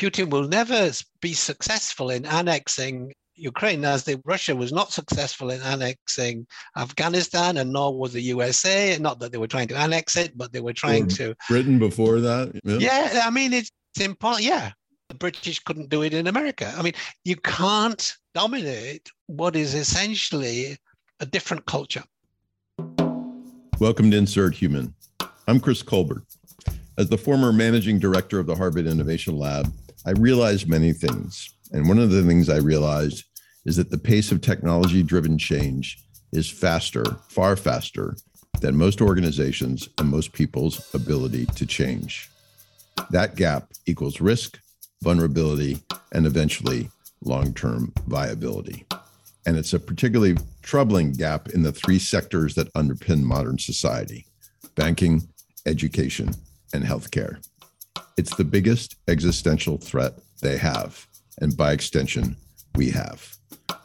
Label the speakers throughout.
Speaker 1: Putin will never be successful in annexing Ukraine, as the, Russia was not successful in annexing Afghanistan, and nor was the USA. Not that they were trying to annex it, but they were trying or to.
Speaker 2: Britain before that.
Speaker 1: Yeah, yeah I mean it's, it's important. Yeah, the British couldn't do it in America. I mean, you can't dominate what is essentially a different culture.
Speaker 2: Welcome to Insert Human. I'm Chris Colbert. As the former managing director of the Harvard Innovation Lab, I realized many things. And one of the things I realized is that the pace of technology driven change is faster, far faster than most organizations and most people's ability to change. That gap equals risk, vulnerability, and eventually long term viability. And it's a particularly troubling gap in the three sectors that underpin modern society banking, education, and healthcare. It's the biggest existential threat they have, and by extension, we have.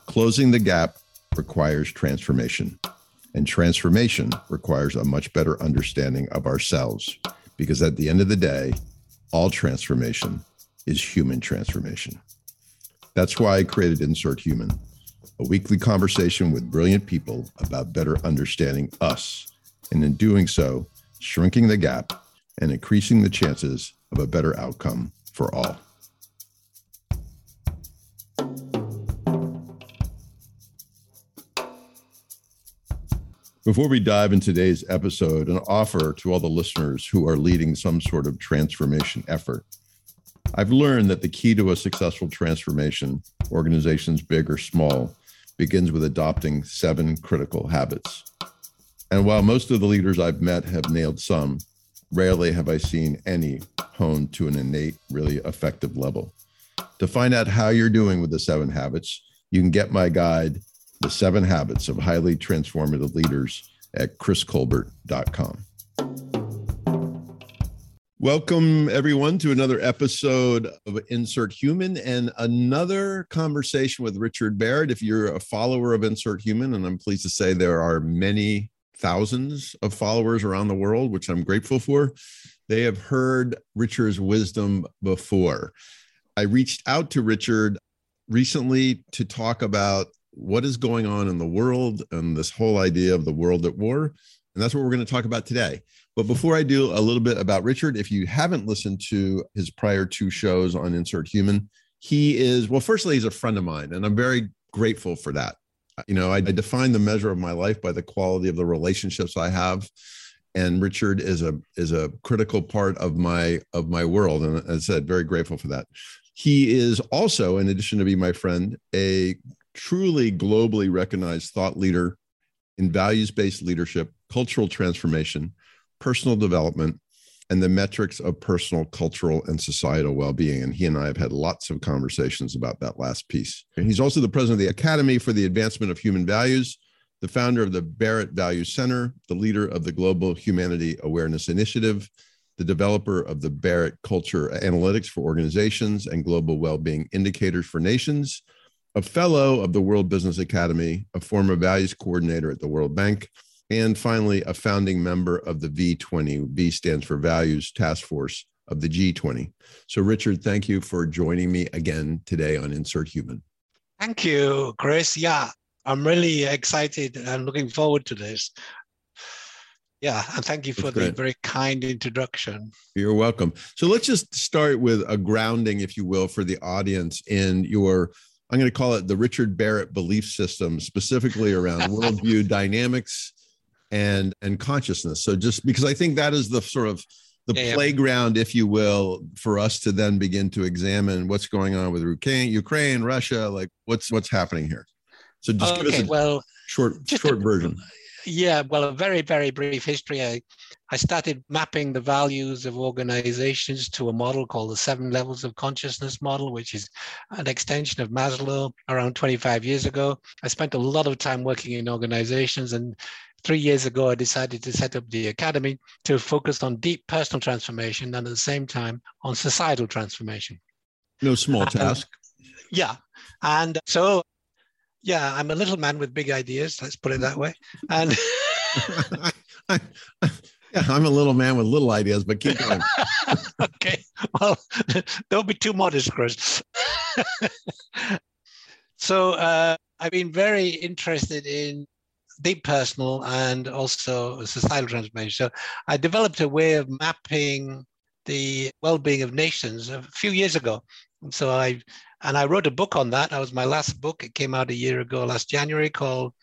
Speaker 2: Closing the gap requires transformation, and transformation requires a much better understanding of ourselves, because at the end of the day, all transformation is human transformation. That's why I created Insert Human, a weekly conversation with brilliant people about better understanding us, and in doing so, shrinking the gap and increasing the chances of a better outcome for all. Before we dive into today's episode, an offer to all the listeners who are leading some sort of transformation effort. I've learned that the key to a successful transformation, organizations big or small, begins with adopting seven critical habits. And while most of the leaders I've met have nailed some, rarely have I seen any honed to an innate, really effective level. To find out how you're doing with the seven habits, you can get my guide, The Seven Habits of Highly Transformative Leaders, at chriscolbert.com. Welcome, everyone, to another episode of Insert Human and another conversation with Richard Barrett. If you're a follower of Insert Human, and I'm pleased to say there are many thousands of followers around the world, which I'm grateful for. They have heard Richard's wisdom before. I reached out to Richard recently to talk about what is going on in the world and this whole idea of the world at war. And that's what we're going to talk about today. But before I do a little bit about Richard, if you haven't listened to his prior two shows on Insert Human, he is, well, firstly, he's a friend of mine, and I'm very grateful for that you know I, I define the measure of my life by the quality of the relationships i have and richard is a is a critical part of my of my world and as i said very grateful for that he is also in addition to being my friend a truly globally recognized thought leader in values-based leadership cultural transformation personal development and the metrics of personal, cultural, and societal well being. And he and I have had lots of conversations about that last piece. And he's also the president of the Academy for the Advancement of Human Values, the founder of the Barrett Value Center, the leader of the Global Humanity Awareness Initiative, the developer of the Barrett Culture Analytics for Organizations and Global Well-Being Indicators for Nations, a fellow of the World Business Academy, a former values coordinator at the World Bank, and finally, a founding member of the V20. V stands for Values Task Force of the G20. So, Richard, thank you for joining me again today on Insert Human.
Speaker 1: Thank you, Chris. Yeah, I'm really excited and looking forward to this. Yeah, and thank you for the very kind introduction.
Speaker 2: You're welcome. So let's just start with a grounding, if you will, for the audience in your, I'm going to call it the Richard Barrett belief system, specifically around worldview dynamics and and consciousness so just because i think that is the sort of the yeah, playground if you will for us to then begin to examine what's going on with ukraine ukraine russia like what's what's happening here so just okay, give us a well short short a, version
Speaker 1: yeah well a very very brief history I, I started mapping the values of organizations to a model called the seven levels of consciousness model which is an extension of maslow around 25 years ago i spent a lot of time working in organizations and three years ago, I decided to set up the academy to focus on deep personal transformation and at the same time on societal transformation.
Speaker 2: No small task.
Speaker 1: yeah. And so, yeah, I'm a little man with big ideas, let's put it that way. And
Speaker 2: yeah, I'm a little man with little ideas, but keep going.
Speaker 1: okay. Well, don't be too modest, Chris. so uh, I've been very interested in deep personal and also societal transformation. So I developed a way of mapping the well-being of nations a few years ago. And so I and I wrote a book on that. That was my last book. It came out a year ago, last January, called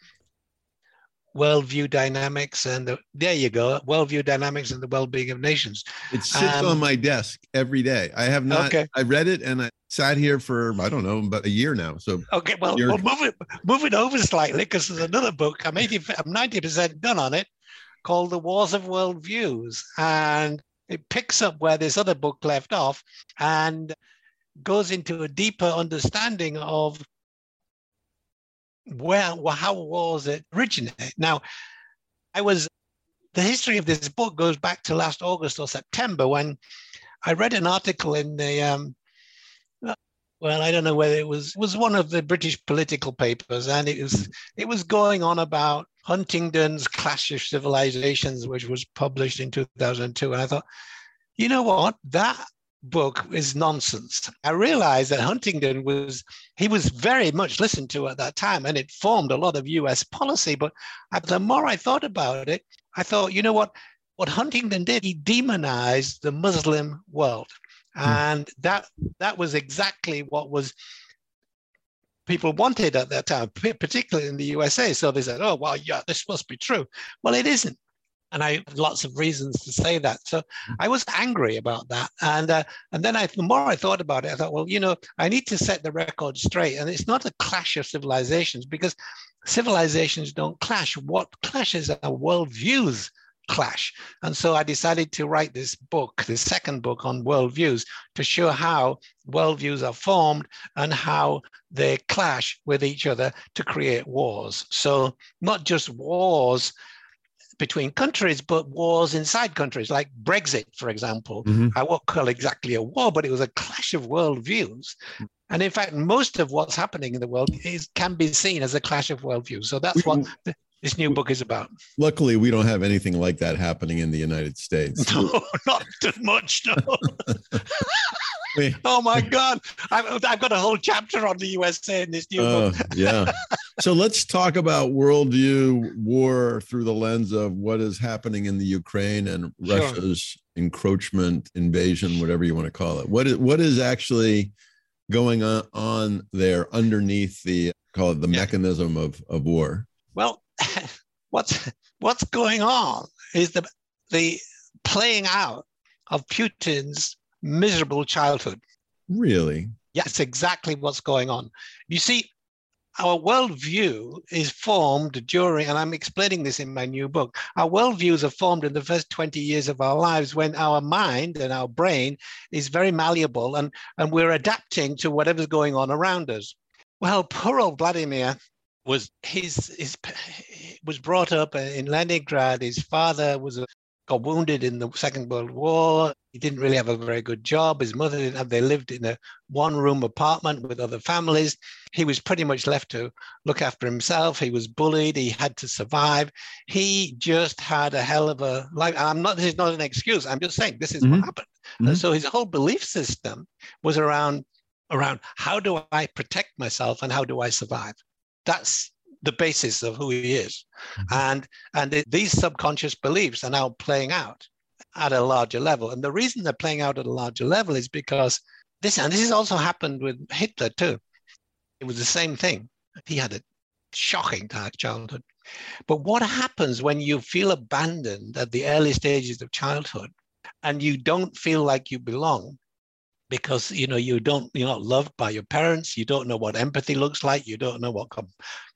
Speaker 1: worldview dynamics and the, there you go worldview dynamics and the well-being of nations.
Speaker 2: It sits um, on my desk every day. I have not okay. i read it and i sat here for i don't know about a year now so.
Speaker 1: Okay well, well move it move it over slightly because there's another book. I'm 80 i'm 90 percent done on it called the wars of worldviews. And it picks up where this other book left off. And goes into a deeper understanding of where how was it originated? Now, I was the history of this book goes back to last August or September when I read an article in the um, well, I don't know whether it was was one of the British political papers, and it was it was going on about Huntington's Clash of Civilizations, which was published in 2002, and I thought, you know what, that book is nonsense. I realized that Huntington was he was very much listened to at that time, and it formed a lot of U.S. policy. But the more I thought about it, I thought, you know what? What Huntington did, he demonized the Muslim world, hmm. and that that was exactly what was people wanted at that time, particularly in the USA. So they said, "Oh, well, yeah, this must be true." Well, it isn't and I have lots of reasons to say that. So I was angry about that, and uh, and then I, the more I thought about it, I thought, well, you know, I need to set the record straight, and it's not a clash of civilizations because civilizations don't clash. What clashes are worldviews clash, and so I decided to write this book, the second book on worldviews, to show how worldviews are formed and how they clash with each other to create wars. So not just wars between countries, but wars inside countries, like Brexit, for example. Mm-hmm. I won't call exactly a war, but it was a clash of worldviews. And in fact, most of what's happening in the world is can be seen as a clash of worldviews. So that's what this new book is about.
Speaker 2: Luckily, we don't have anything like that happening in the United States.
Speaker 1: No, not too much. No. oh my God. I've, I've, got a whole chapter on the USA in this new uh, book.
Speaker 2: yeah. So let's talk about worldview war through the lens of what is happening in the Ukraine and sure. Russia's encroachment, invasion, whatever you want to call it. What is, what is actually going on, on there underneath the, call it the yeah. mechanism of, of war?
Speaker 1: Well, what's, what's going on is the, the playing out of Putin's miserable childhood.
Speaker 2: Really?
Speaker 1: Yes, exactly what's going on. You see, our worldview is formed during, and I'm explaining this in my new book. Our worldviews are formed in the first 20 years of our lives when our mind and our brain is very malleable and, and we're adapting to whatever's going on around us. Well, poor old Vladimir was his, his was brought up in Leningrad. His father was a got wounded in the Second World War. He didn't really have a very good job. His mother didn't have, they lived in a one room apartment with other families. He was pretty much left to look after himself. He was bullied. He had to survive. He just had a hell of a life. I'm not, this is not an excuse. I'm just saying this is mm-hmm. what happened. Mm-hmm. And so his whole belief system was around, around how do I protect myself and how do I survive? That's the basis of who he is. Mm-hmm. And, and these subconscious beliefs are now playing out at a larger level. And the reason they're playing out at a larger level is because this, and this has also happened with Hitler too. It was the same thing. He had a shocking childhood. But what happens when you feel abandoned at the early stages of childhood and you don't feel like you belong? Because you know you don't you're not loved by your parents you don't know what empathy looks like you don't know what com-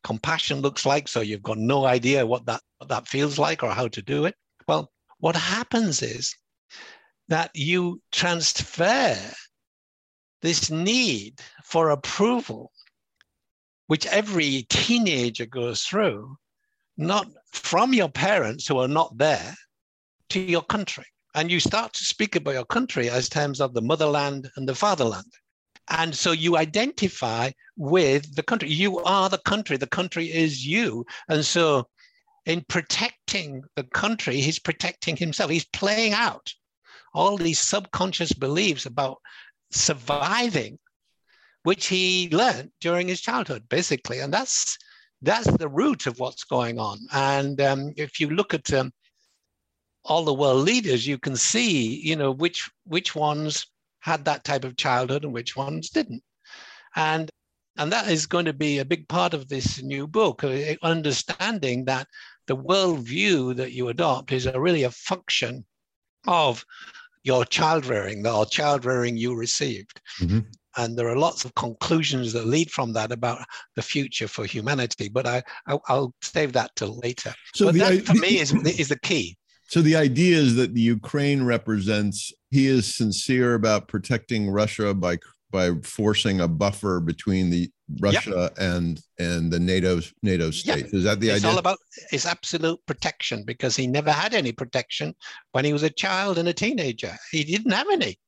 Speaker 1: compassion looks like so you've got no idea what that what that feels like or how to do it. Well what happens is that you transfer this need for approval which every teenager goes through not from your parents who are not there to your country and you start to speak about your country as terms of the motherland and the fatherland. And so you identify with the country. You are the country. The country is you. And so in protecting the country, he's protecting himself. He's playing out all these subconscious beliefs about surviving, which he learned during his childhood, basically. And that's that's the root of what's going on. And um, if you look at um, all the world leaders, you can see, you know, which which ones had that type of childhood and which ones didn't. And and that is going to be a big part of this new book, uh, understanding that the worldview that you adopt is a, really a function of your child rearing or child rearing you received. Mm-hmm. And there are lots of conclusions that lead from that about the future for humanity. But I, I will save that till later. So but the, that for me is is the key.
Speaker 2: So the idea is that the Ukraine represents he is sincere about protecting Russia by by forcing a buffer between the Russia yep. and and the NATO NATO states. Yep. Is that the
Speaker 1: it's
Speaker 2: idea?
Speaker 1: It's all about his absolute protection because he never had any protection when he was a child and a teenager. He didn't have any.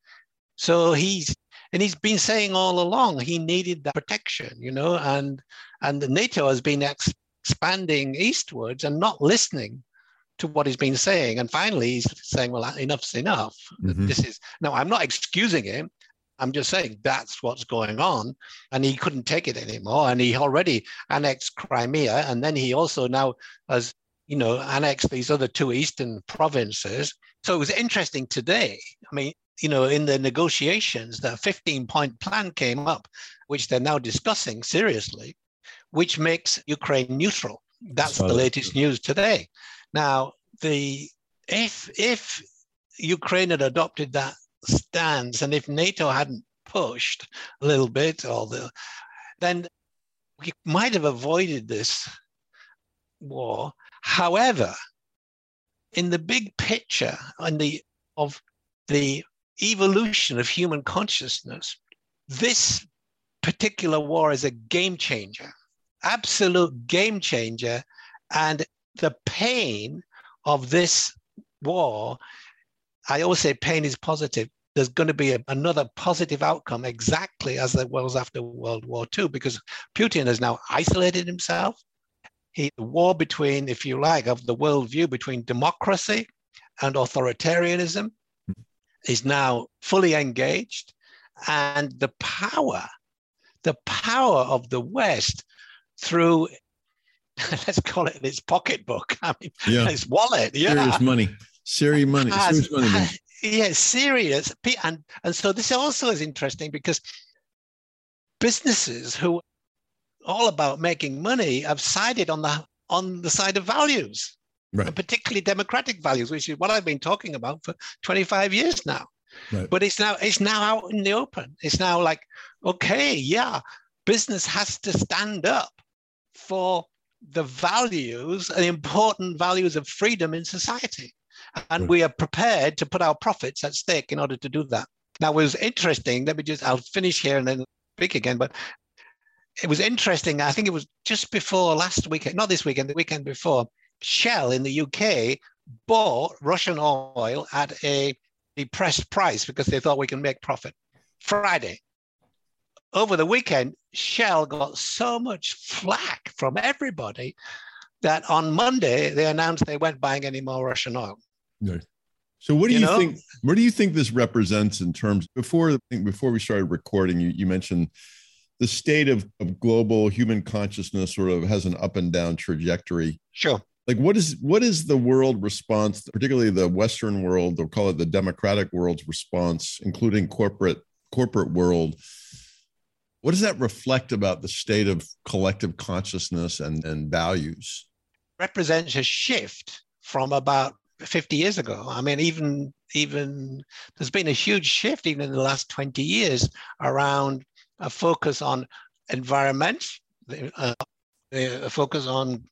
Speaker 1: So he's and he's been saying all along he needed that protection, you know, and and the NATO has been ex- expanding eastwards and not listening to what he's been saying. And finally, he's saying, "Well, enough's enough. Mm-hmm. This is no. I'm not excusing him. I'm just saying that's what's going on. And he couldn't take it anymore. And he already annexed Crimea. And then he also now has, you know, annexed these other two eastern provinces. So it was interesting today. I mean, you know, in the negotiations, the 15 point plan came up, which they're now discussing seriously, which makes Ukraine neutral. That's so, the latest news today. Now, the if if Ukraine had adopted that stance. And if NATO hadn't pushed a little bit, or the, then we might have avoided this war. However, in the big picture and the of the evolution of human consciousness, this particular war is a game changer, absolute game changer. And the pain of this war I always say pain is positive. There's going to be a, another positive outcome exactly as there was after World War II, because Putin has now isolated himself. He, the war between, if you like, of the worldview between democracy and authoritarianism is now fully engaged. And the power, the power of the West through let's call it its pocketbook. I mean, yeah. its wallet. Yeah.
Speaker 2: Serious money serious money. Serious money.
Speaker 1: Yeah, serious. And and so this also is interesting because businesses who all about making money have sided on the on the side of values, right. and particularly democratic values, which is what I've been talking about for 25 years now. Right. But it's now it's now out in the open. It's now like, okay, yeah, business has to stand up for the values, the important values of freedom in society and hmm. we are prepared to put our profits at stake in order to do that. Now, it was interesting. Let me just, I'll finish here and then speak again. But it was interesting. I think it was just before last weekend, not this weekend, the weekend before. Shell in the UK bought Russian oil at a depressed price because they thought we can make profit. Friday. Over the weekend, Shell got so much flack from everybody that on Monday they announced they weren't buying any more Russian oil.
Speaker 2: Right. So what do you, you know? think? What do you think this represents in terms? Before before we started recording, you, you mentioned the state of, of global human consciousness sort of has an up and down trajectory.
Speaker 1: Sure.
Speaker 2: Like what is what is the world response, particularly the Western world, they'll call it the democratic world's response, including corporate corporate world. What does that reflect about the state of collective consciousness and, and values?
Speaker 1: Represents a shift from about 50 years ago. I mean, even even there's been a huge shift even in the last 20 years around a focus on environment, uh, a focus on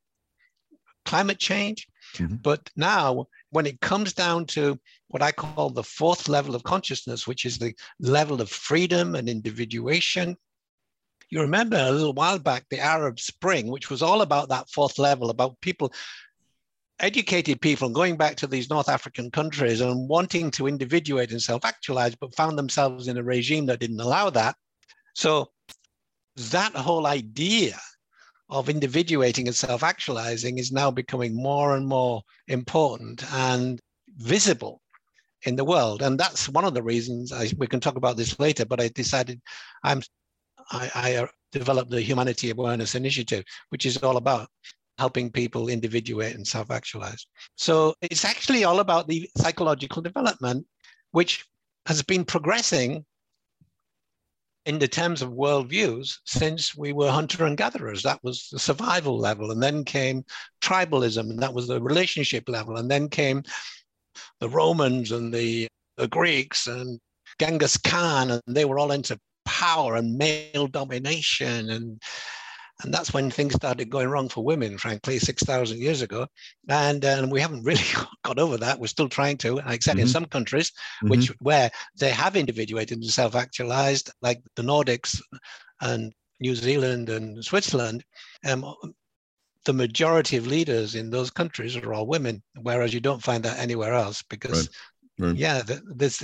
Speaker 1: climate change. Mm-hmm. But now, when it comes down to what I call the fourth level of consciousness, which is the level of freedom and individuation, you remember a little while back the Arab Spring, which was all about that fourth level, about people educated people going back to these North African countries and wanting to individuate and self actualize, but found themselves in a regime that didn't allow that. So, that whole idea of individuating and self actualizing is now becoming more and more important and visible in the world. And that's one of the reasons I, we can talk about this later, but I decided I'm, I, I uh, developed the Humanity Awareness Initiative, which is all about helping people individuate and self-actualize. So it's actually all about the psychological development, which has been progressing in the terms of worldviews since we were hunter and gatherers. That was the survival level. And then came tribalism, and that was the relationship level. And then came the Romans and the, the Greeks and Genghis Khan, and they were all into power and male domination and and that's when things started going wrong for women, frankly, 6,000 years ago. And, and we haven't really got over that. We're still trying to, except mm-hmm. in some countries, mm-hmm. which where they have individuated and self-actualized, like the Nordics and New Zealand and Switzerland. Um, the majority of leaders in those countries are all women, whereas you don't find that anywhere else because, right. Right. yeah, this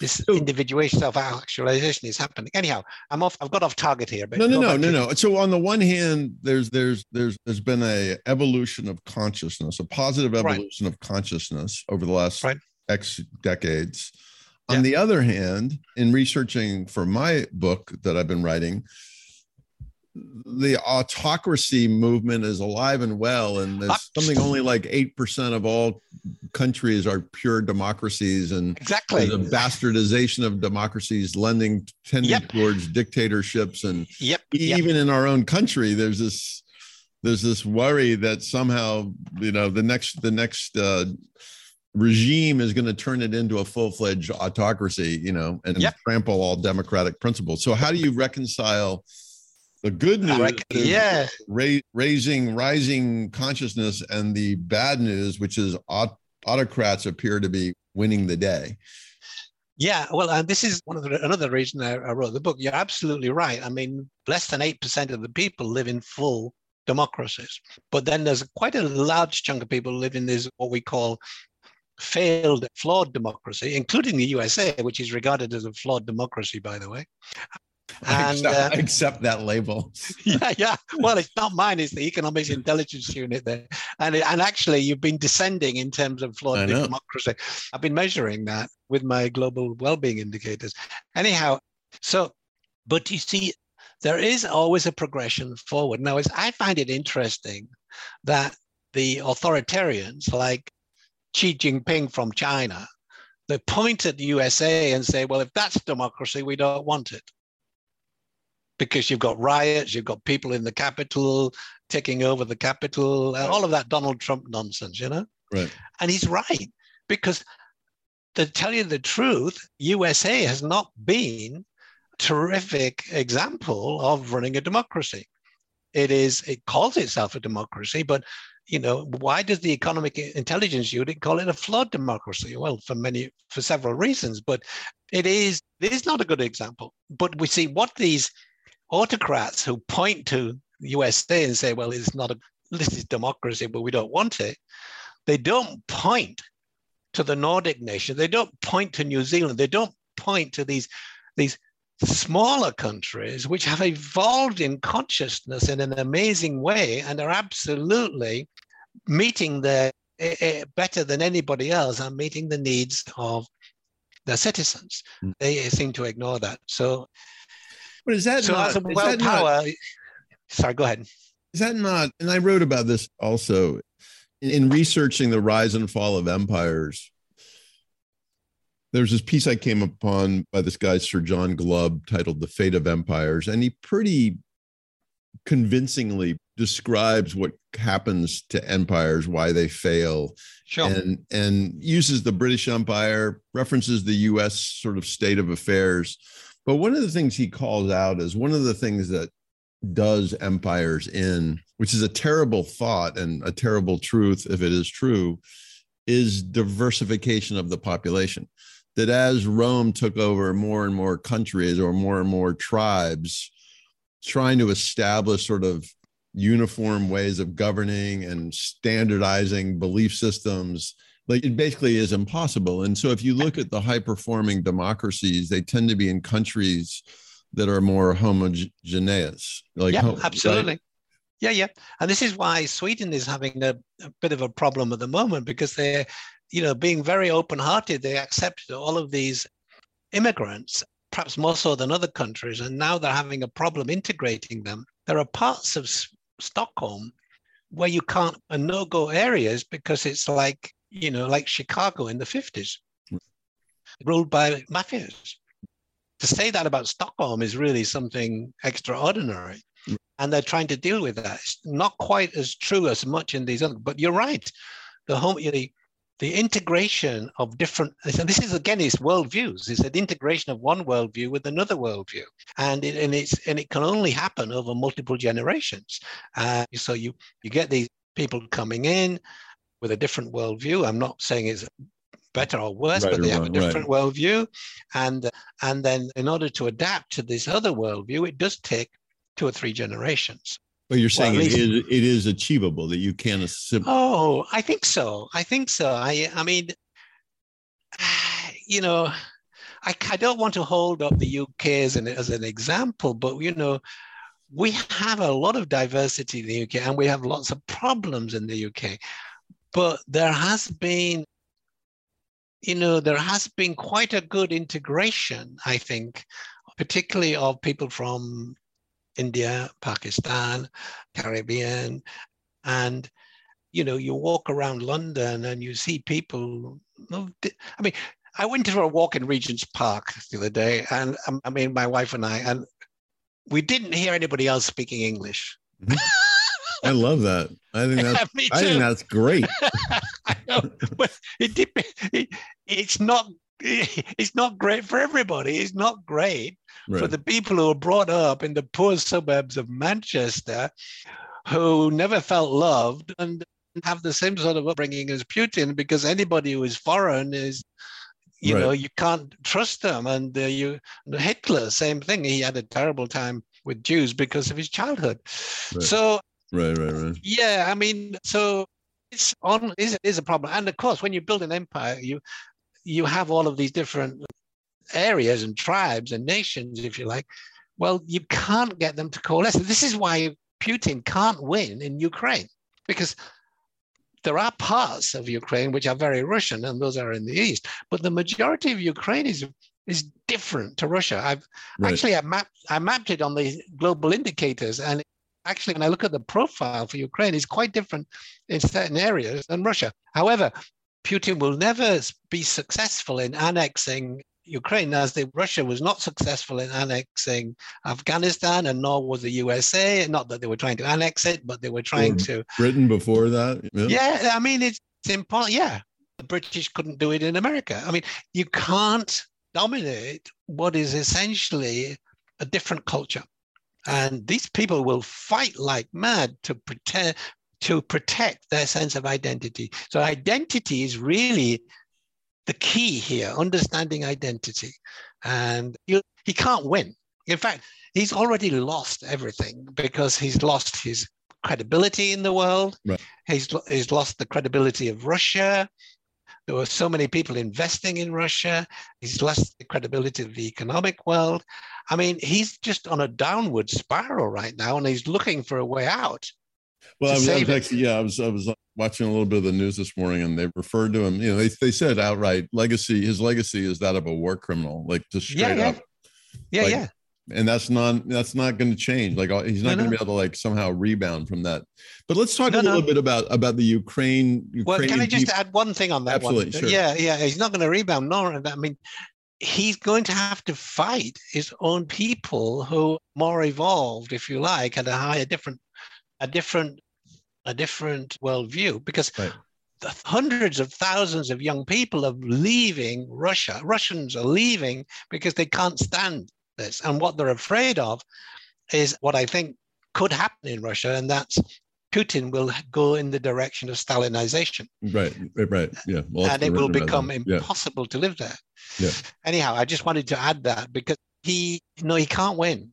Speaker 1: this this individuation self-actualization is happening. Anyhow, I'm off. I've got off target here.
Speaker 2: But no, no, no, no, no. So on the one hand, there's there's there's there's been a evolution of consciousness, a positive evolution right. of consciousness over the last right. X decades. On yeah. the other hand, in researching for my book that I've been writing, the autocracy movement is alive and well, and there's something only like 8% of all countries are pure democracies, and
Speaker 1: exactly
Speaker 2: the bastardization of democracies lending tending yep. towards dictatorships. And
Speaker 1: yep.
Speaker 2: even
Speaker 1: yep.
Speaker 2: in our own country, there's this there's this worry that somehow you know the next the next uh, regime is going to turn it into a full-fledged autocracy you know and yep. trample all democratic principles so how do you reconcile the good news
Speaker 1: yeah.
Speaker 2: ra- raising rising consciousness and the bad news which is aut- autocrats appear to be winning the day.
Speaker 1: Yeah well and this is one of the another reason I, I wrote the book. You're absolutely right. I mean less than 8% of the people live in full democracies. But then there's quite a large chunk of people live in this what we call failed flawed democracy including the usa which is regarded as a flawed democracy by the way
Speaker 2: and accept, uh, accept, that label.
Speaker 1: yeah, yeah. Well, it's not mine; it's the Economics Intelligence Unit there. And and actually, you've been descending in terms of flawed democracy. I've been measuring that with my global well-being indicators. Anyhow, so, but you see, there is always a progression forward. Now, as I find it interesting that the authoritarians like Xi Jinping from China, they point at the USA and say, well, if that's democracy, we don't want it because you've got riots, you've got people in the capital taking over the capital, and uh, all of that Donald Trump nonsense, you know?
Speaker 2: Right.
Speaker 1: And he's right, because to tell you the truth, USA has not been a terrific example of running a democracy. It is, it calls itself a democracy, but you know, why does the Economic Intelligence Unit call it a flawed democracy? Well, for many, for several reasons, but it is, it is not a good example. But we see what these autocrats who point to the USA and say, well, it's not a, this is democracy, but we don't want it. They don't point to the Nordic nation. They don't point to New Zealand. They don't point to these, these smaller countries which have evolved in consciousness in an amazing way and are absolutely meeting their uh, better than anybody else and meeting the needs of their citizens. Mm. They seem to ignore that. So
Speaker 2: but is that so not, uh, as a
Speaker 1: well power? Not, sorry, go ahead.
Speaker 2: Is that not? And I wrote about this also in, in researching the rise and fall of empires. There's this piece I came upon by this guy Sir John Glubb titled "The Fate of Empires," and he pretty convincingly describes what happens to empires, why they fail,
Speaker 1: sure.
Speaker 2: and and uses the British Empire, references the U.S. sort of state of affairs but one of the things he calls out is one of the things that does empires in, which is a terrible thought and a terrible truth if it is true, is diversification of the population. That as Rome took over more and more countries or more and more tribes, trying to establish sort of uniform ways of governing and standardizing belief systems like it basically is impossible. And so if you look at the high performing democracies, they tend to be in countries that are more homogeneous.
Speaker 1: Like yeah, absolutely. Right? Yeah, yeah. And this is why Sweden is having a, a, bit of a problem at the moment because they're, you know, being very open-hearted, they accepted all of these immigrants, perhaps more so than other countries, and now they're having a problem integrating them. There are parts of S- Stockholm where you can't, a no-go areas because it's like, you know, like Chicago in the 50s, ruled by mafias. To say that about Stockholm is really something extraordinary and they're trying to deal with that. It's not quite as true as much in these other, but you're right. The home, the, the integration of different, and this is again is worldviews. It's an integration of one worldview with another worldview, and it, and it's and it can only happen over multiple generations. Uh, so you you get these people coming in with a different worldview. I'm not saying it's better or worse, right but they have wrong, a different right. worldview, and and then in order to adapt to this other worldview, it does take two or three generations.
Speaker 2: But you're saying well, it, is, it is achievable that you can assimilate.
Speaker 1: Oh, I think so. I think so. I I mean, you know, I, I don't want to hold up the UK as an as an example, but you know, we have a lot of diversity in the UK and we have lots of problems in the UK. But there has been, you know, there has been quite a good integration, I think, particularly of people from India, Pakistan, Caribbean, and you know, you walk around London and you see people. I mean, I went for a walk in Regent's Park the other day, and um, I mean, my wife and I, and we didn't hear anybody else speaking English.
Speaker 2: Mm-hmm. I love that. I think that's. I think that's great.
Speaker 1: Know, but it, it, it's not it's not great for everybody. It's not great right. for the people who are brought up in the poor suburbs of Manchester who never felt loved and have the same sort of upbringing as Putin because anybody who is foreign is you right. know you can't trust them and uh, you Hitler same thing he had a terrible time with Jews because of his childhood right. so
Speaker 2: right right right
Speaker 1: yeah I mean so it's on is is a problem and of course when you build an empire you you have all of these different areas and tribes and nations, if you like. Well, you can't get them to coalesce. This is why Putin can't win in Ukraine, because there are parts of Ukraine which are very Russian, and those are in the east. But the majority of Ukraine is is different to Russia. I've right. actually I mapped I mapped it on the global indicators, and actually when I look at the profile for Ukraine, it's quite different in certain areas than Russia. However, Putin will never be successful in annexing Ukraine, as the, Russia was not successful in annexing Afghanistan, and nor was the USA. Not that they were trying to annex it, but they were trying or to.
Speaker 2: Britain before that.
Speaker 1: Yeah, yeah I mean it's, it's important. Yeah, the British couldn't do it in America. I mean, you can't dominate what is essentially a different culture, and these people will fight like mad to pretend to protect their sense of identity. So identity is really the key here, understanding identity. And you, he can't win. In fact, he's already lost everything because he's lost his credibility in the world. Right. He's, he's lost the credibility of Russia. There were so many people investing in Russia. He's lost the credibility of the economic world. I mean, he's just on a downward spiral right now, and he's looking for a way out.
Speaker 2: Well, I was, I was actually, yeah, I was, I was watching a little bit of the news this morning, and they referred to him. You know, they, they said outright, legacy. His legacy is that of a war criminal, like just straight
Speaker 1: yeah, yeah.
Speaker 2: up.
Speaker 1: Yeah,
Speaker 2: like,
Speaker 1: yeah.
Speaker 2: And that's not that's not going to change. Like he's not no, going to no. be able to like somehow rebound from that. But let's talk no, a little bit about about the Ukraine. Ukrainian
Speaker 1: well, can I just people. add one thing on that?
Speaker 2: Absolutely,
Speaker 1: one?
Speaker 2: sure.
Speaker 1: Yeah, yeah. He's not going to rebound. No, I mean, he's going to have to fight his own people who more evolved, if you like, at a higher, different, a different a different worldview because right. hundreds of thousands of young people are leaving Russia. Russians are leaving because they can't stand this. And what they're afraid of is what I think could happen in Russia, and that's Putin will go in the direction of Stalinization.
Speaker 2: Right, right, right. Yeah.
Speaker 1: Well, and it will become impossible yeah. to live there.
Speaker 2: Yeah.
Speaker 1: Anyhow, I just wanted to add that because he, no, he can't win.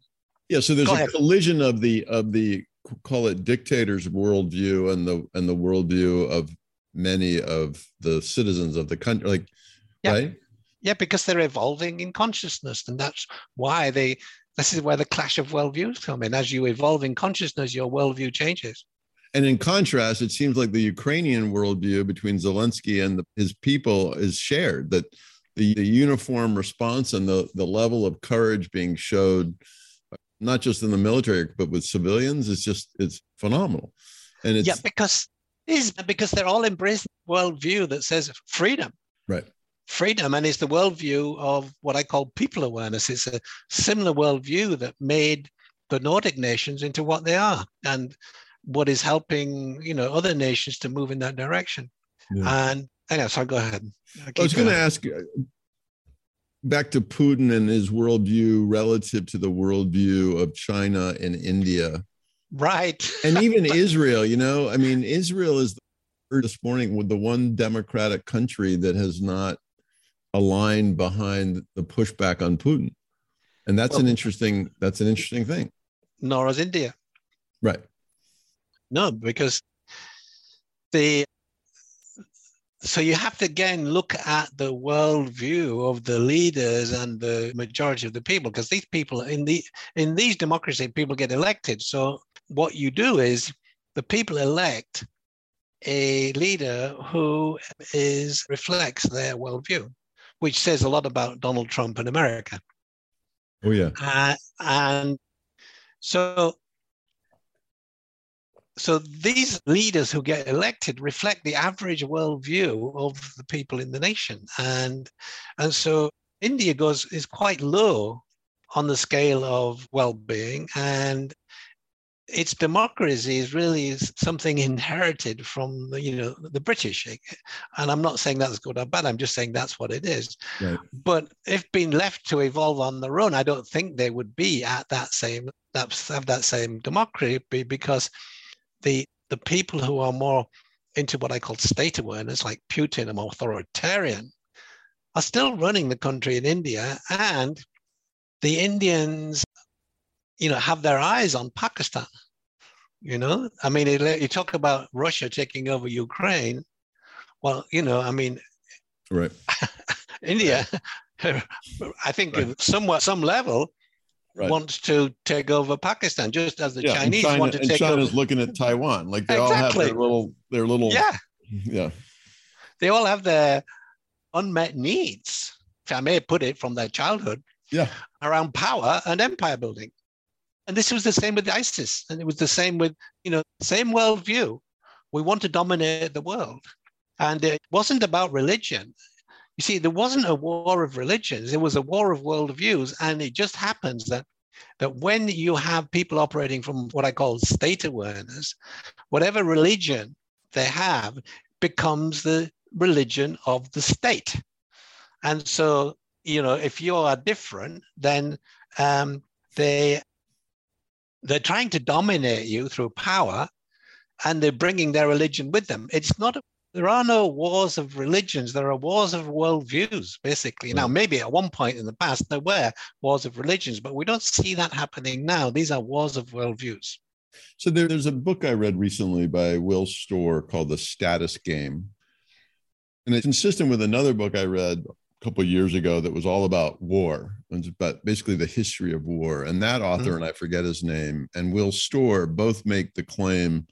Speaker 2: Yeah. So there's Go a ahead. collision of the of the call it dictators worldview and the and the worldview of many of the citizens of the country like
Speaker 1: yeah.
Speaker 2: right
Speaker 1: yeah because they're evolving in consciousness and that's why they this is where the clash of worldviews come in as you evolve in consciousness your worldview changes
Speaker 2: And in contrast, it seems like the Ukrainian worldview between Zelensky and the, his people is shared. That the, the uniform response and the the level of courage being showed, not just in the military but with civilians, is just it's phenomenal. And it's
Speaker 1: yeah, because is because they're all embracing the worldview that says freedom.
Speaker 2: Right.
Speaker 1: Freedom, and it's the worldview of what I call people awareness. It's a similar worldview that made the Nordic nations into what they are, and what is helping you know other nations to move in that direction. Yeah. And anyway, so I'll go ahead.
Speaker 2: I was going to ask uh, back to Putin and his worldview relative to the worldview of China and India.
Speaker 1: Right.
Speaker 2: and even Israel, you know, I mean, Israel is this morning with the one democratic country that has not aligned behind the pushback on Putin. And that's well, an interesting that's an interesting thing.
Speaker 1: Nor is India.
Speaker 2: Right.
Speaker 1: No, because the so you have to again look at the worldview of the leaders and the majority of the people because these people in the in these democracies people get elected. So what you do is the people elect a leader who is reflects their worldview which says a lot about donald trump in america.
Speaker 2: Oh yeah.
Speaker 1: Uh, and so so these leaders who get elected reflect the average worldview of the people in the nation, and and so India goes is quite low on the scale of well-being, and its democracy is really something inherited from the, you know the British, and I'm not saying that's good or bad. I'm just saying that's what it is. Right. But if being left to evolve on their own, I don't think they would be at that same that have that same democracy because the the people who are more into what I call state awareness, like Putin, and authoritarian, are still running the country in India, and the Indians, you know, have their eyes on Pakistan. You know, I mean, you talk about Russia taking over Ukraine. Well, you know, I mean,
Speaker 2: right.
Speaker 1: India, I think, right. somewhat some level, right. wants to take over Pakistan, just as the yeah, Chinese China, want to take
Speaker 2: China's
Speaker 1: over.
Speaker 2: looking at Taiwan. Like they exactly. all have their little, their little.
Speaker 1: Yeah.
Speaker 2: Yeah.
Speaker 1: They all have their unmet needs, if I may put it, from their childhood.
Speaker 2: Yeah.
Speaker 1: Around power and empire building. And this was the same with ISIS. And it was the same with, you know, same worldview. We want to dominate the world. And it wasn't about religion. You see, there wasn't a war of religions, it was a war of worldviews. And it just happens that, that when you have people operating from what I call state awareness, whatever religion they have becomes the religion of the state. And so, you know, if you are different, then um, they they're trying to dominate you through power and they're bringing their religion with them. It's not there are no wars of religions. There are wars of worldviews, basically. Now, maybe at one point in the past there were wars of religions, but we don't see that happening now. These are wars of worldviews.
Speaker 2: So there, there's a book I read recently by Will Storr called The Status Game. And it's consistent with another book I read a couple years ago that was all about war. About basically the history of war. And that author, mm-hmm. and I forget his name, and Will Storr both make the claim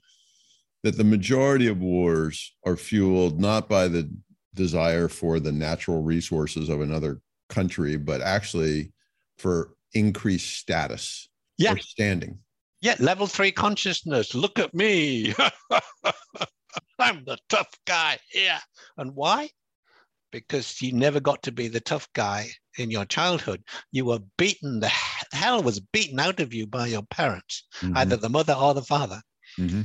Speaker 2: that the majority of wars are fueled not by the desire for the natural resources of another country, but actually for increased status
Speaker 1: yeah.
Speaker 2: or standing.
Speaker 1: Yeah, level three consciousness. Look at me. I'm the tough guy here. And why? Because you never got to be the tough guy in your childhood. You were beaten, the hell was beaten out of you by your parents, mm-hmm. either the mother or the father. Mm-hmm.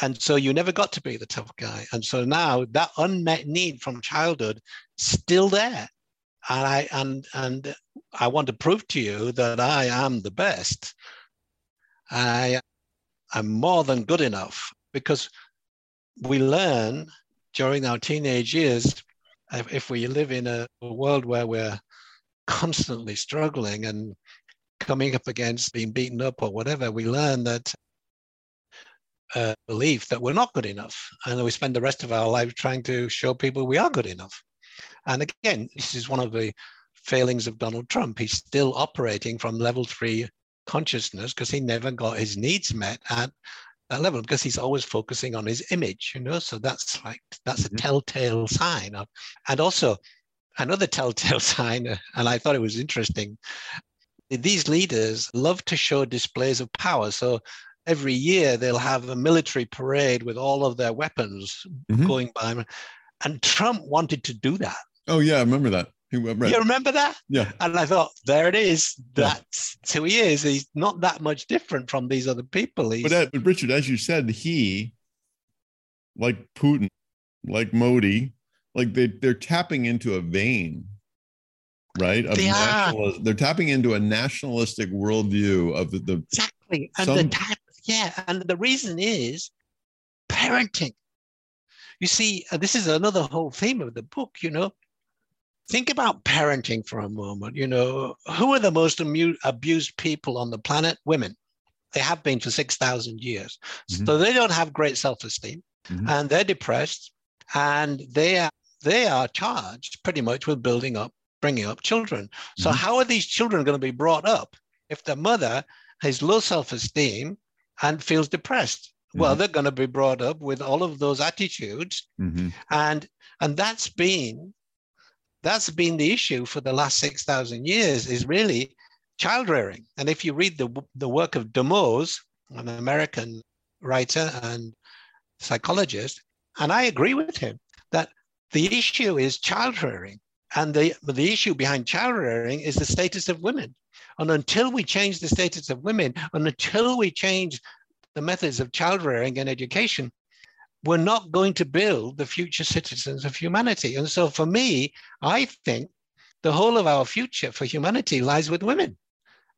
Speaker 1: And so you never got to be the tough guy. And so now that unmet need from childhood still there. And I and and I want to prove to you that I am the best. I am more than good enough because we learn during our teenage years if we live in a world where we're constantly struggling and coming up against being beaten up or whatever, we learn that uh, belief that we're not good enough. And we spend the rest of our life trying to show people we are good enough. And again, this is one of the failings of Donald Trump. He's still operating from level three consciousness because he never got his needs met at that level because he's always focusing on his image, you know. So that's like that's a mm-hmm. telltale sign of, and also another telltale sign, and I thought it was interesting. These leaders love to show displays of power. So every year they'll have a military parade with all of their weapons mm-hmm. going by. And Trump wanted to do that.
Speaker 2: Oh, yeah, I remember that.
Speaker 1: Right. You remember that?
Speaker 2: Yeah.
Speaker 1: And I thought, there it is. That's yeah. who he is. He's not that much different from these other people.
Speaker 2: But, uh, but Richard, as you said, he, like Putin, like Modi, like they, they're tapping into a vein, right? Of
Speaker 1: they are.
Speaker 2: They're tapping into a nationalistic worldview of the. the
Speaker 1: exactly. And some, the yeah. And the reason is parenting. You see, uh, this is another whole theme of the book, you know think about parenting for a moment. You know, who are the most amu- abused people on the planet? Women. They have been for 6,000 years. Mm-hmm. So they don't have great self esteem mm-hmm. and they're depressed and they are, they are charged pretty much with building up, bringing up children. So, mm-hmm. how are these children going to be brought up if the mother has low self esteem and feels depressed? Well, mm-hmm. they're going to be brought up with all of those attitudes, mm-hmm. and and that's been that's been the issue for the last 6,000 years is really child rearing. And if you read the, the work of deMause, an American writer and psychologist, and I agree with him that the issue is child rearing. And the, the issue behind child rearing is the status of women. And until we change the status of women, and until we change the methods of child rearing and education, we're not going to build the future citizens of humanity. And so for me, I think the whole of our future for humanity lies with women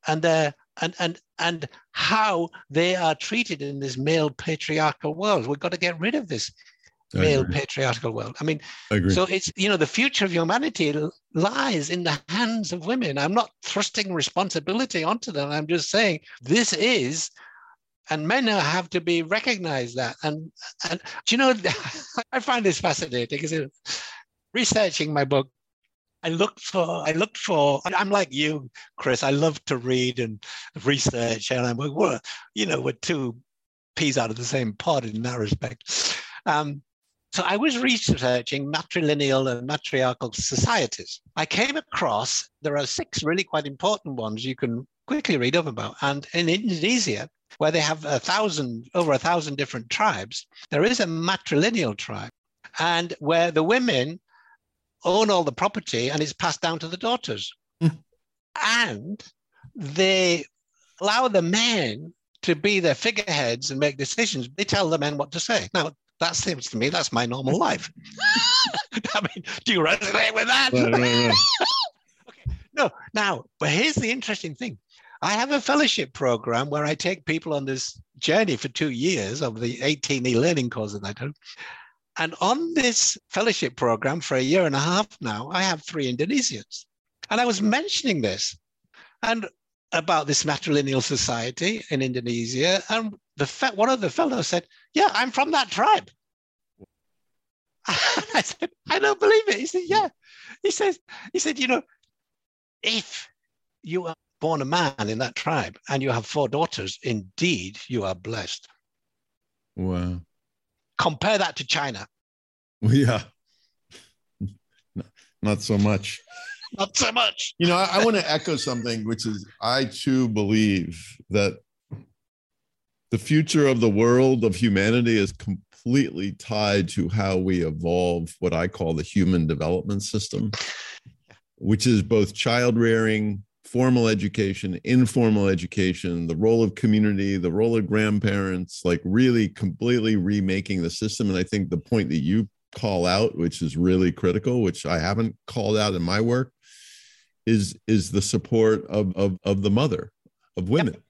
Speaker 1: and uh, and and and how they are treated in this male patriarchal world. We've got to get rid of this male patriarchal world. I mean, I so it's you know the future of humanity lies in the hands of women. I'm not thrusting responsibility onto them. I'm just saying this is and men have to be recognized that. And and do you know, I find this fascinating because researching my book, I looked for I looked for. I'm like you, Chris. I love to read and research, and I'm like, well, you know, we're two peas out of the same pod in that respect. Um, so I was researching matrilineal and matriarchal societies. I came across there are six really quite important ones you can quickly read up about. And in Indonesia, where they have a thousand, over a thousand different tribes, there is a matrilineal tribe, and where the women own all the property and it's passed down to the daughters. Mm. And they allow the men to be their figureheads and make decisions. They tell the men what to say. Now, that seems to me that's my normal life. I mean, do you resonate with that? Right, right, right. okay. No, now, but here's the interesting thing. I have a fellowship program where I take people on this journey for two years of the 18 e-learning courses I do. And on this fellowship program for a year and a half now, I have three Indonesians. And I was mentioning this and about this matrilineal society in Indonesia. And the fe- one of the fellows said, Yeah, I'm from that tribe. And I said, I don't believe it. He said, Yeah. He says, he said, you know, if you are born a man in that tribe and you have four daughters, indeed you are blessed.
Speaker 2: Wow.
Speaker 1: Compare that to China.
Speaker 2: Yeah. Not so much.
Speaker 1: Not so much.
Speaker 2: You know, I, I want to echo something, which is I too believe that the future of the world of humanity is completely tied to how we evolve what I call the human development system, which is both child rearing, formal education, informal education, the role of community, the role of grandparents, like really completely remaking the system. And I think the point that you call out, which is really critical, which I haven't called out in my work, is is the support of of, of the mother of women.
Speaker 1: Yep.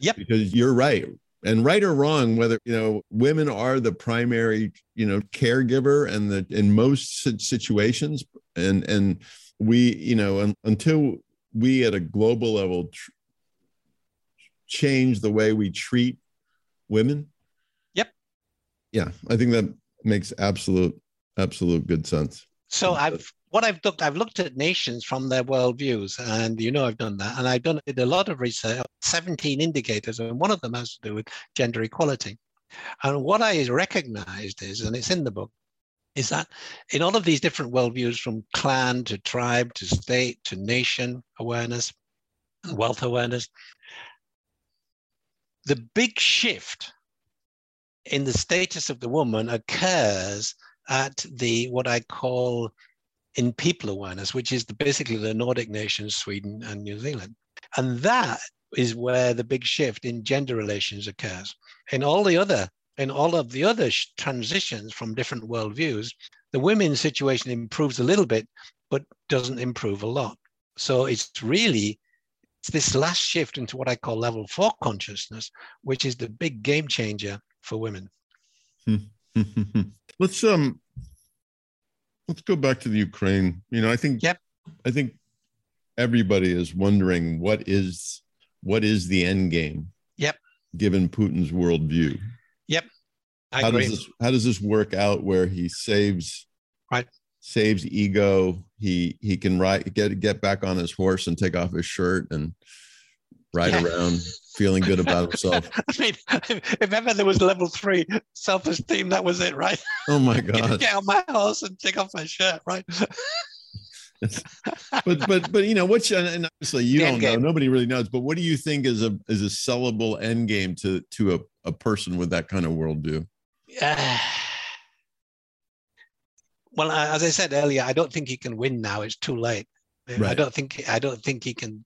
Speaker 1: yep.
Speaker 2: Because you're right. And right or wrong, whether you know women are the primary, you know, caregiver and the in most situations, and and we, you know, until we at a global level tr- change the way we treat women.
Speaker 1: Yep.
Speaker 2: Yeah i think that makes absolute absolute good sense.
Speaker 1: So i've what i've looked i've looked at nations from their worldviews and you know i've done that. And i've done a lot of research 17 indicators and one of them has to do with gender equality. And what I recognized is, and it's in the book, is that in all of these different worldviews, from clan to tribe to state to nation awareness, wealth awareness, the big shift in the status of the woman occurs at the what I call in people awareness, which is the, basically the Nordic nations, Sweden and New Zealand. And that is where the big shift in gender relations occurs. In all the other, in all of the other transitions from different worldviews, the women's situation improves a little bit, but doesn't improve a lot. So it's really it's this last shift into what I call level four consciousness, which is the big game changer for women.
Speaker 2: Let's um let's go back to the Ukraine. You know, I think
Speaker 1: yep.
Speaker 2: I think everybody is wondering what is what is the end game.
Speaker 1: Yep.
Speaker 2: Given Putin's worldview.
Speaker 1: Yep.
Speaker 2: I how agree. does this how does this work out where he saves
Speaker 1: right
Speaker 2: saves ego he he can ride get get back on his horse and take off his shirt and ride yeah. around feeling good about himself.
Speaker 1: I mean, if ever there was level three self-esteem, that was it, right?
Speaker 2: Oh my god!
Speaker 1: Get on my horse and take off my shirt, right?
Speaker 2: but but but you know what's and obviously you don't know nobody really knows but what do you think is a is a sellable end game to to a, a person with that kind of worldview
Speaker 1: uh, well as i said earlier i don't think he can win now it's too late right. i don't think i don't think he can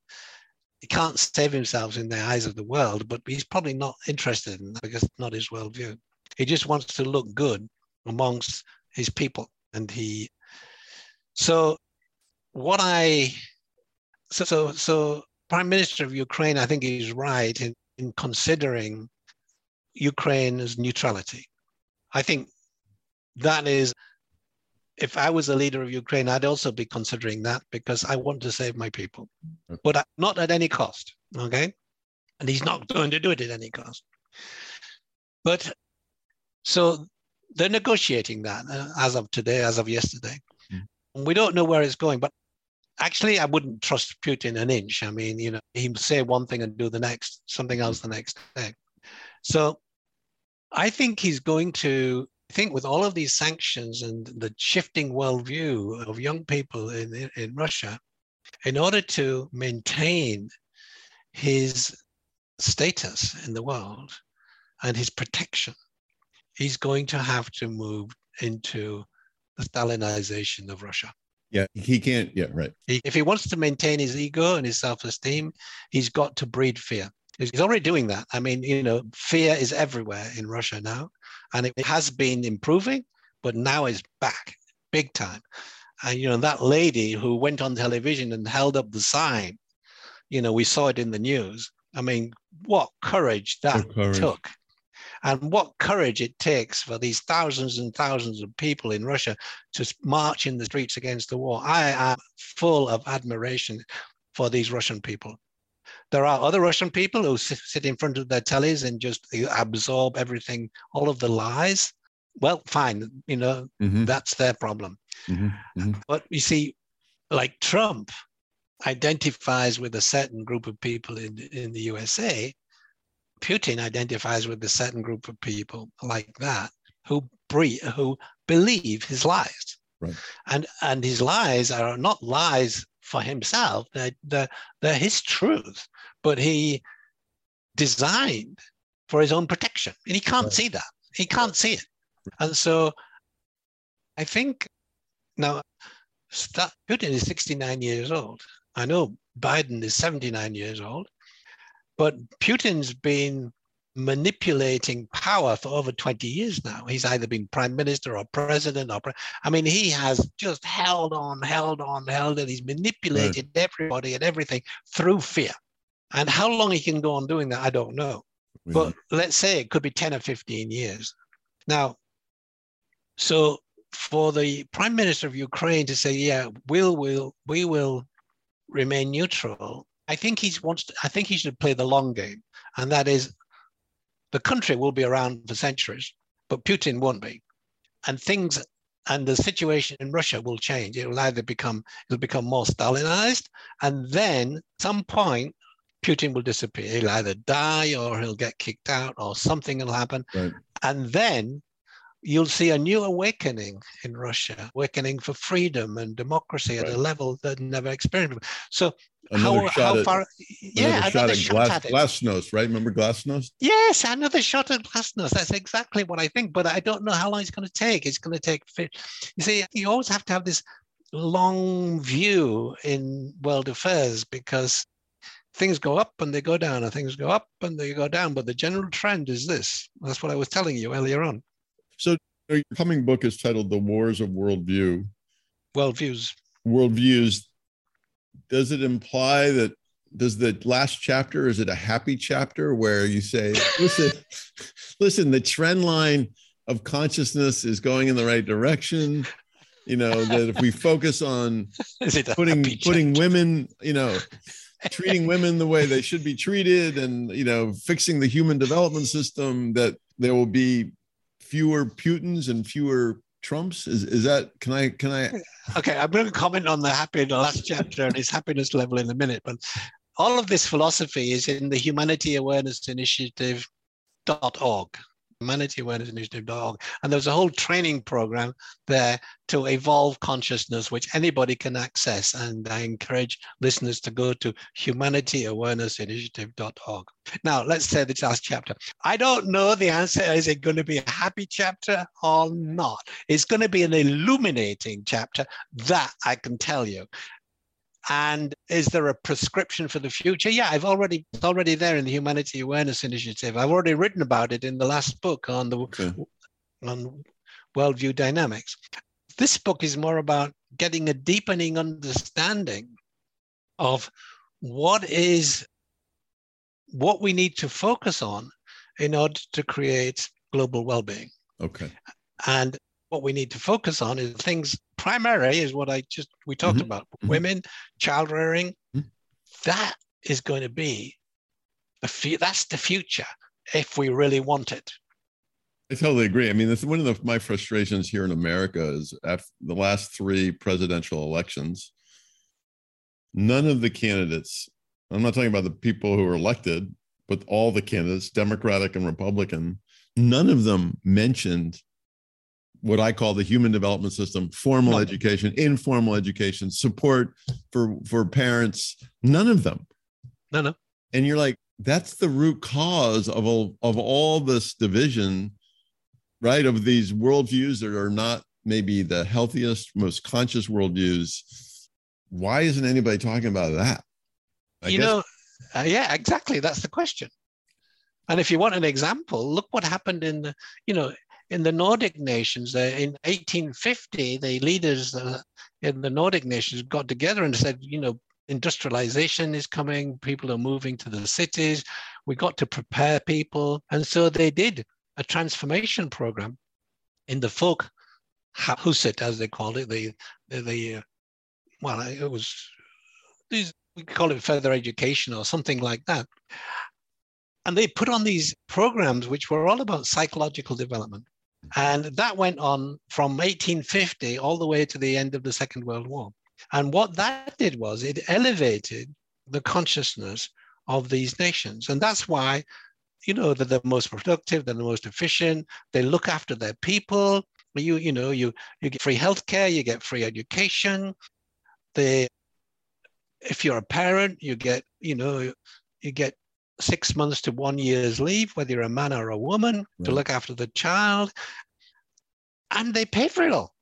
Speaker 1: he can't save himself in the eyes of the world, but he's probably not interested in that because it's not his worldview. He just wants to look good amongst his people. And he, so what I, so, so, so Prime Minister of Ukraine, I think he's right in, in considering Ukraine's neutrality. I think that is if I was a leader of Ukraine, I'd also be considering that because I want to save my people, but not at any cost. Okay. And he's not going to do it at any cost. But so they're negotiating that uh, as of today, as of yesterday. Mm. We don't know where it's going, but actually, I wouldn't trust Putin an inch. I mean, you know, he'd say one thing and do the next, something else the next day. So I think he's going to I think with all of these sanctions and the shifting worldview of young people in, in Russia, in order to maintain his status in the world and his protection, he's going to have to move into the Stalinization of Russia.
Speaker 2: Yeah, he can't. Yeah, right.
Speaker 1: He, if he wants to maintain his ego and his self esteem, he's got to breed fear. He's already doing that. I mean, you know, fear is everywhere in Russia now, and it has been improving, but now it's back big time. And you know, that lady who went on television and held up the sign, you know, we saw it in the news. I mean, what courage that courage. took. And what courage it takes for these thousands and thousands of people in Russia to march in the streets against the war. I am full of admiration for these Russian people. There are other Russian people who sit in front of their tellies and just absorb everything, all of the lies. Well, fine, you know, mm-hmm. that's their problem. Mm-hmm. Mm-hmm. But you see, like Trump identifies with a certain group of people in, in the USA, Putin identifies with a certain group of people like that who breathe, who believe his lies.
Speaker 2: Right.
Speaker 1: And and his lies are not lies for himself; they're, they're, they're his truth but he designed for his own protection. And he can't right. see that. He can't see it. And so I think now Putin is 69 years old. I know Biden is 79 years old, but Putin's been manipulating power for over 20 years now. He's either been prime minister or president or pre- I mean, he has just held on, held on, held on. He's manipulated right. everybody and everything through fear. And how long he can go on doing that, I don't know. But let's say it could be 10 or 15 years. Now, so for the prime minister of Ukraine to say, yeah, we'll, we'll, we will remain neutral, I think he wants to, I think he should play the long game. And that is the country will be around for centuries, but Putin won't be. And things and the situation in Russia will change. It will either become it'll become more Stalinized, and then some point Putin will disappear. He'll either die or he'll get kicked out or something will happen. Right. And then you'll see a new awakening in Russia, awakening for freedom and democracy at right. a level that never experienced. So
Speaker 2: another how, shot how at, far? Yeah, shot another at shot glass, at it. Glasnost, right? Remember Glasnost?
Speaker 1: Yes, another shot at Glasnost. That's exactly what I think. But I don't know how long it's going to take. It's going to take. You see, you always have to have this long view in world affairs because things go up and they go down, and things go up and they go down. But the general trend is this. That's what I was telling you earlier on.
Speaker 2: So your coming book is titled "The Wars of Worldview."
Speaker 1: Worldviews.
Speaker 2: Worldviews. Does it imply that? Does the last chapter is it a happy chapter where you say, "Listen, listen, the trend line of consciousness is going in the right direction." You know that if we focus on putting putting women, you know, treating women the way they should be treated, and you know, fixing the human development system, that there will be fewer Putins and fewer Trumps? Is is that can I can I
Speaker 1: Okay, I'm going to comment on the happy in the last chapter and his happiness level in a minute, but all of this philosophy is in the Humanity Awareness Initiative.org humanityawareness.initiative.org. And there's a whole training program there to evolve consciousness, which anybody can access. And I encourage listeners to go to humanityawareness.initiative.org. Now, let's say the last chapter. I don't know the answer. Is it going to be a happy chapter or not? It's going to be an illuminating chapter. That I can tell you. And is there a prescription for the future? Yeah, I've already it's already there in the Humanity Awareness Initiative. I've already written about it in the last book on the okay. on worldview dynamics. This book is more about getting a deepening understanding of what is what we need to focus on in order to create global well-being.
Speaker 2: Okay.
Speaker 1: And what we need to focus on is things primary is what I just we talked mm-hmm. about mm-hmm. women, child rearing. Mm-hmm. That is going to be the that's the future if we really want it.
Speaker 2: I totally agree. I mean, this, one of the, my frustrations here in America is after the last three presidential elections, none of the candidates, I'm not talking about the people who were elected, but all the candidates, Democratic and Republican, none of them mentioned what I call the human development system, formal no. education, informal education, support for for parents, none of them.
Speaker 1: No, no.
Speaker 2: And you're like, that's the root cause of all of all this division, right? Of these worldviews that are not maybe the healthiest, most conscious worldviews. Why isn't anybody talking about that?
Speaker 1: I you guess- know, uh, yeah, exactly. That's the question. And if you want an example, look what happened in the, you know, in the Nordic nations, in 1850, the leaders uh, in the Nordic nations got together and said, you know, industrialization is coming, people are moving to the cities, we got to prepare people. And so they did a transformation program in the folk huset, as they called it, the, the, the uh, well, it was, these, we call it further education or something like that. And they put on these programs which were all about psychological development. And that went on from 1850 all the way to the end of the Second World War. And what that did was it elevated the consciousness of these nations. And that's why, you know, they're the most productive, they're the most efficient, they look after their people. You, you know, you, you get free healthcare, you get free education. They, if you're a parent, you get, you know, you get six months to one year's leave, whether you're a man or a woman, right. to look after the child. And they pay for it all.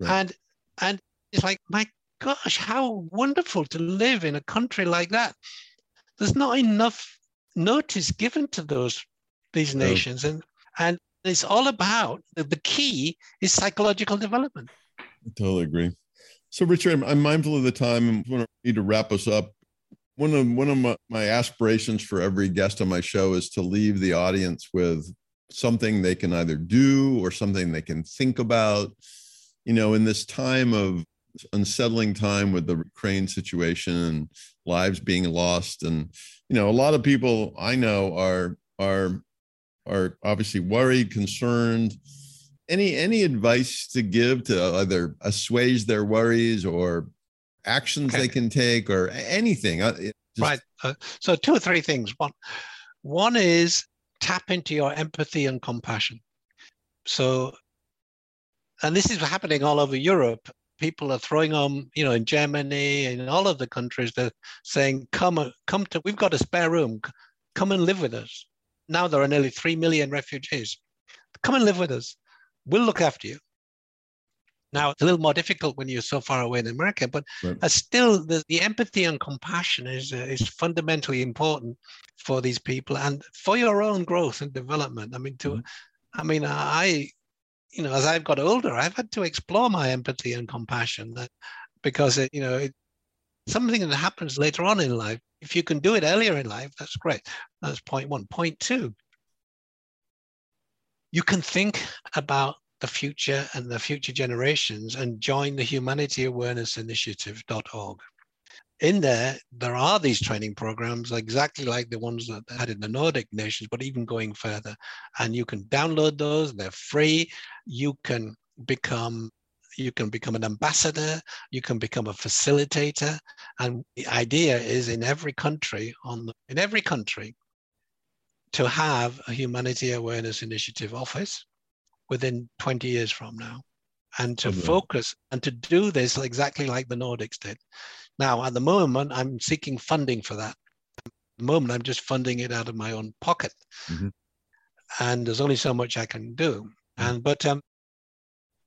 Speaker 1: Right. And and it's like, my gosh, how wonderful to live in a country like that. There's not enough notice given to those these nations. And and it's all about the key is psychological development.
Speaker 2: I totally agree. So, Richard, I'm mindful of the time. I need to wrap us up one of one of my, my aspirations for every guest on my show is to leave the audience with something they can either do or something they can think about. You know in this time of unsettling time with the ukraine situation and lives being lost and you know a lot of people i know are are are obviously worried concerned. Any any advice to give to either assuage their worries or actions okay. they can take or anything uh, just...
Speaker 1: right uh, so two or three things one one is tap into your empathy and compassion So, and this is happening all over Europe. People are throwing on, you know, in Germany and all of the countries, they're saying, come, come to, we've got a spare room, come and live with us. Now there are nearly 3 million refugees. Come and live with us. We'll look after you. Now, it's a little more difficult when you're so far away in America, but right. still, the, the, empathy and compassion is, uh, is fundamentally important for these people and for your own growth and development. I mean, to, mm-hmm. I mean, I, you know, as I've got older, I've had to explore my empathy and compassion that, because it, you know, it, something that happens later on in life. If you can do it earlier in life, that's great. That's point one. Point two, you can think about the future and the future generations and join the Humanity Awareness Initiative.org. In there, there are these training programs exactly like the ones that had in the Nordic nations, but even going further. And you can download those, they're free. You can become you can become an ambassador, you can become a facilitator. And the idea is in every country, on the, in every country, to have a Humanity Awareness Initiative office within 20 years from now and to focus and to do this exactly like the Nordics did. Now, at the moment, I'm seeking funding for that. At the moment, I'm just funding it out of my own pocket. Mm-hmm. And there's only so much I can do. Mm-hmm. And but um,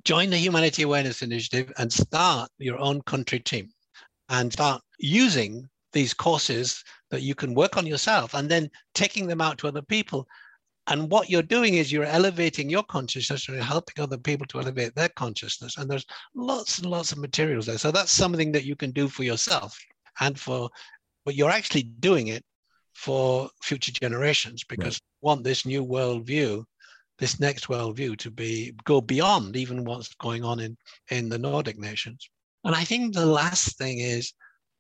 Speaker 1: join the Humanity Awareness Initiative and start your own country team and start using these courses that you can work on yourself and then taking them out to other people and what you're doing is you're elevating your consciousness and you're helping other people to elevate their consciousness. And there's lots and lots of materials there. So that's something that you can do for yourself and for, but you're actually doing it for future generations because right. want this new world view, this next world view to be go beyond even what's going on in, in the Nordic nations. And I think the last thing is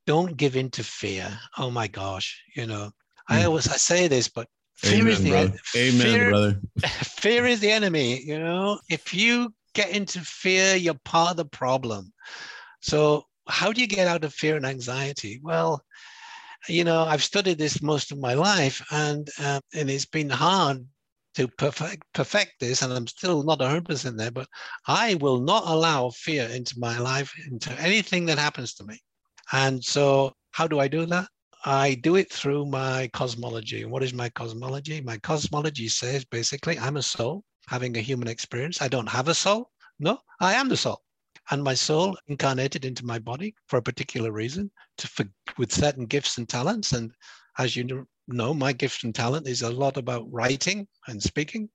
Speaker 1: don't give in to fear. Oh my gosh, you know, mm. I hmm. always I say this, but Fear Amen, is the
Speaker 2: brother. Amen, fear, brother.
Speaker 1: Fear is the enemy. You know, if you get into fear, you're part of the problem. So, how do you get out of fear and anxiety? Well, you know, I've studied this most of my life, and uh, and it's been hard to perfect perfect this, and I'm still not 100% there. But I will not allow fear into my life, into anything that happens to me. And so, how do I do that? I do it through my cosmology. What is my cosmology? My cosmology says basically I'm a soul having a human experience. I don't have a soul. No, I am the soul. And my soul incarnated into my body for a particular reason, to for, with certain gifts and talents. And as you know, my gift and talent is a lot about writing and speaking.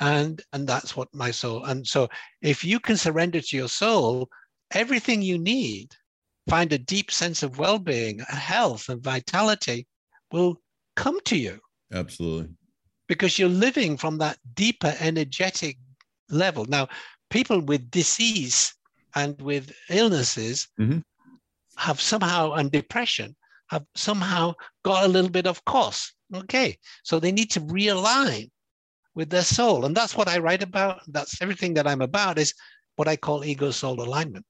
Speaker 1: And, and that's what my soul. And so if you can surrender to your soul, everything you need find a deep sense of well-being, health, and vitality will come to you.
Speaker 2: Absolutely.
Speaker 1: Because you're living from that deeper energetic level. Now, people with disease and with illnesses mm-hmm. have somehow, and depression, have somehow got a little bit of course. Okay. So they need to realign with their soul. And that's what I write about. That's everything that I'm about is what I call ego soul alignment.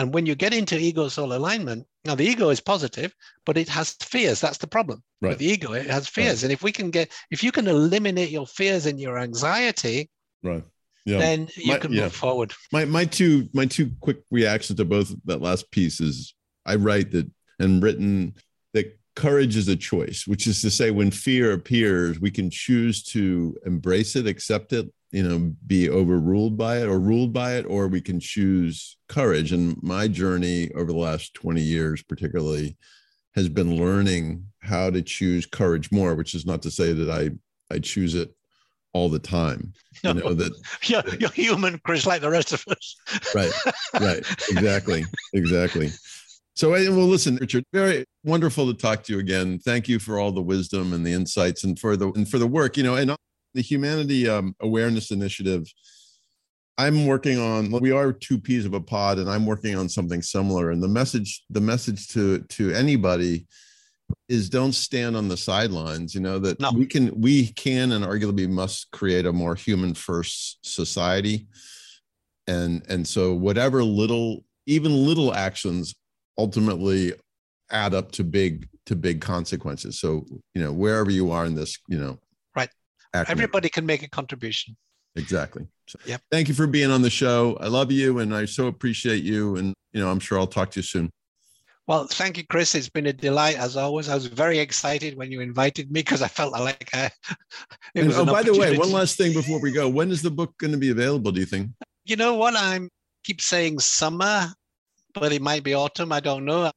Speaker 1: And when you get into ego soul alignment, now the ego is positive, but it has fears. That's the problem. Right. With the ego, it has fears. Right. And if we can get, if you can eliminate your fears and your anxiety,
Speaker 2: right.
Speaker 1: Yeah. then you my, can yeah. move forward.
Speaker 2: My my two my two quick reactions to both that last piece is I write that and written that courage is a choice, which is to say when fear appears, we can choose to embrace it, accept it, you know be overruled by it or ruled by it or we can choose courage. And my journey over the last 20 years particularly has been learning how to choose courage more which is not to say that i i choose it all the time you know that
Speaker 1: yeah you're human chris like the rest of us.
Speaker 2: Right right. Exactly exactly. So well listen richard very wonderful to talk to you again. Thank you for all the wisdom and the insights and for the and for the work you know and the Humanity um, Awareness Initiative, I'm working on. We are two peas of a pod, and I'm working on something similar. And the message, the message to to anybody is don't stand on the sidelines you know that no. we can we can and arguably must create a more human first society and and so whatever little even little actions ultimately add up to big to big consequences so you know wherever you are in this you know
Speaker 1: Everybody can make a contribution.
Speaker 2: Exactly. So,
Speaker 1: Yep.
Speaker 2: Thank you for being on the show. I love you and I so appreciate you. And, you know, I'm sure I'll talk to you soon.
Speaker 1: Well, thank you, Chris. It's been a delight as always. I was very excited when you invited me because I felt like I. it
Speaker 2: And, oh,
Speaker 1: an
Speaker 2: by the way, one last thing before we go. When is the book going to be available, do you think?
Speaker 1: You know what? I'm keep saying summer, but it might be autumn. I don't know.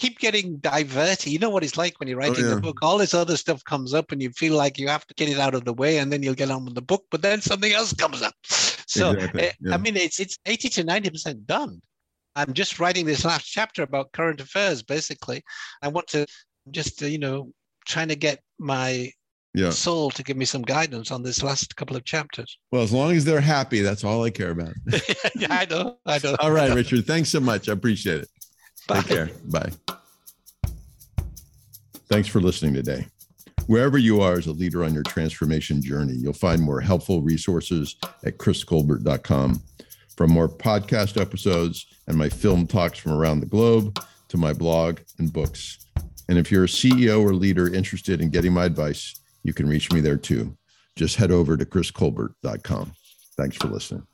Speaker 1: Keep getting diverted. You know what it's like when you're writing
Speaker 2: Oh, yeah.
Speaker 1: the book. All this other stuff comes up, and you feel like you have to get it out of the way, and then you'll get on with the book. But then something else comes up. So
Speaker 2: Exactly,
Speaker 1: eh,
Speaker 2: yeah.
Speaker 1: I mean, it's it's eighty to ninety percent done. I'm just writing this last chapter about current affairs. Basically, I want to just uh, you know trying to get my
Speaker 2: Yeah.
Speaker 1: soul to give me some guidance on this last couple of chapters.
Speaker 2: Well, as long as they're happy, that's all I care about.
Speaker 1: yeah, I know. I know.
Speaker 2: all right, Richard. Thanks so much. I appreciate it.
Speaker 1: Bye.
Speaker 2: Take care. Bye. Thanks for listening today. Wherever you are as a leader on your transformation journey, you'll find more helpful resources at chriscolbert.com. From more podcast episodes and my film talks from around the globe to my blog and books. And if you're a CEO or leader interested in getting my advice, you can reach me there too. Just head over to chriscolbert.com. Thanks for listening.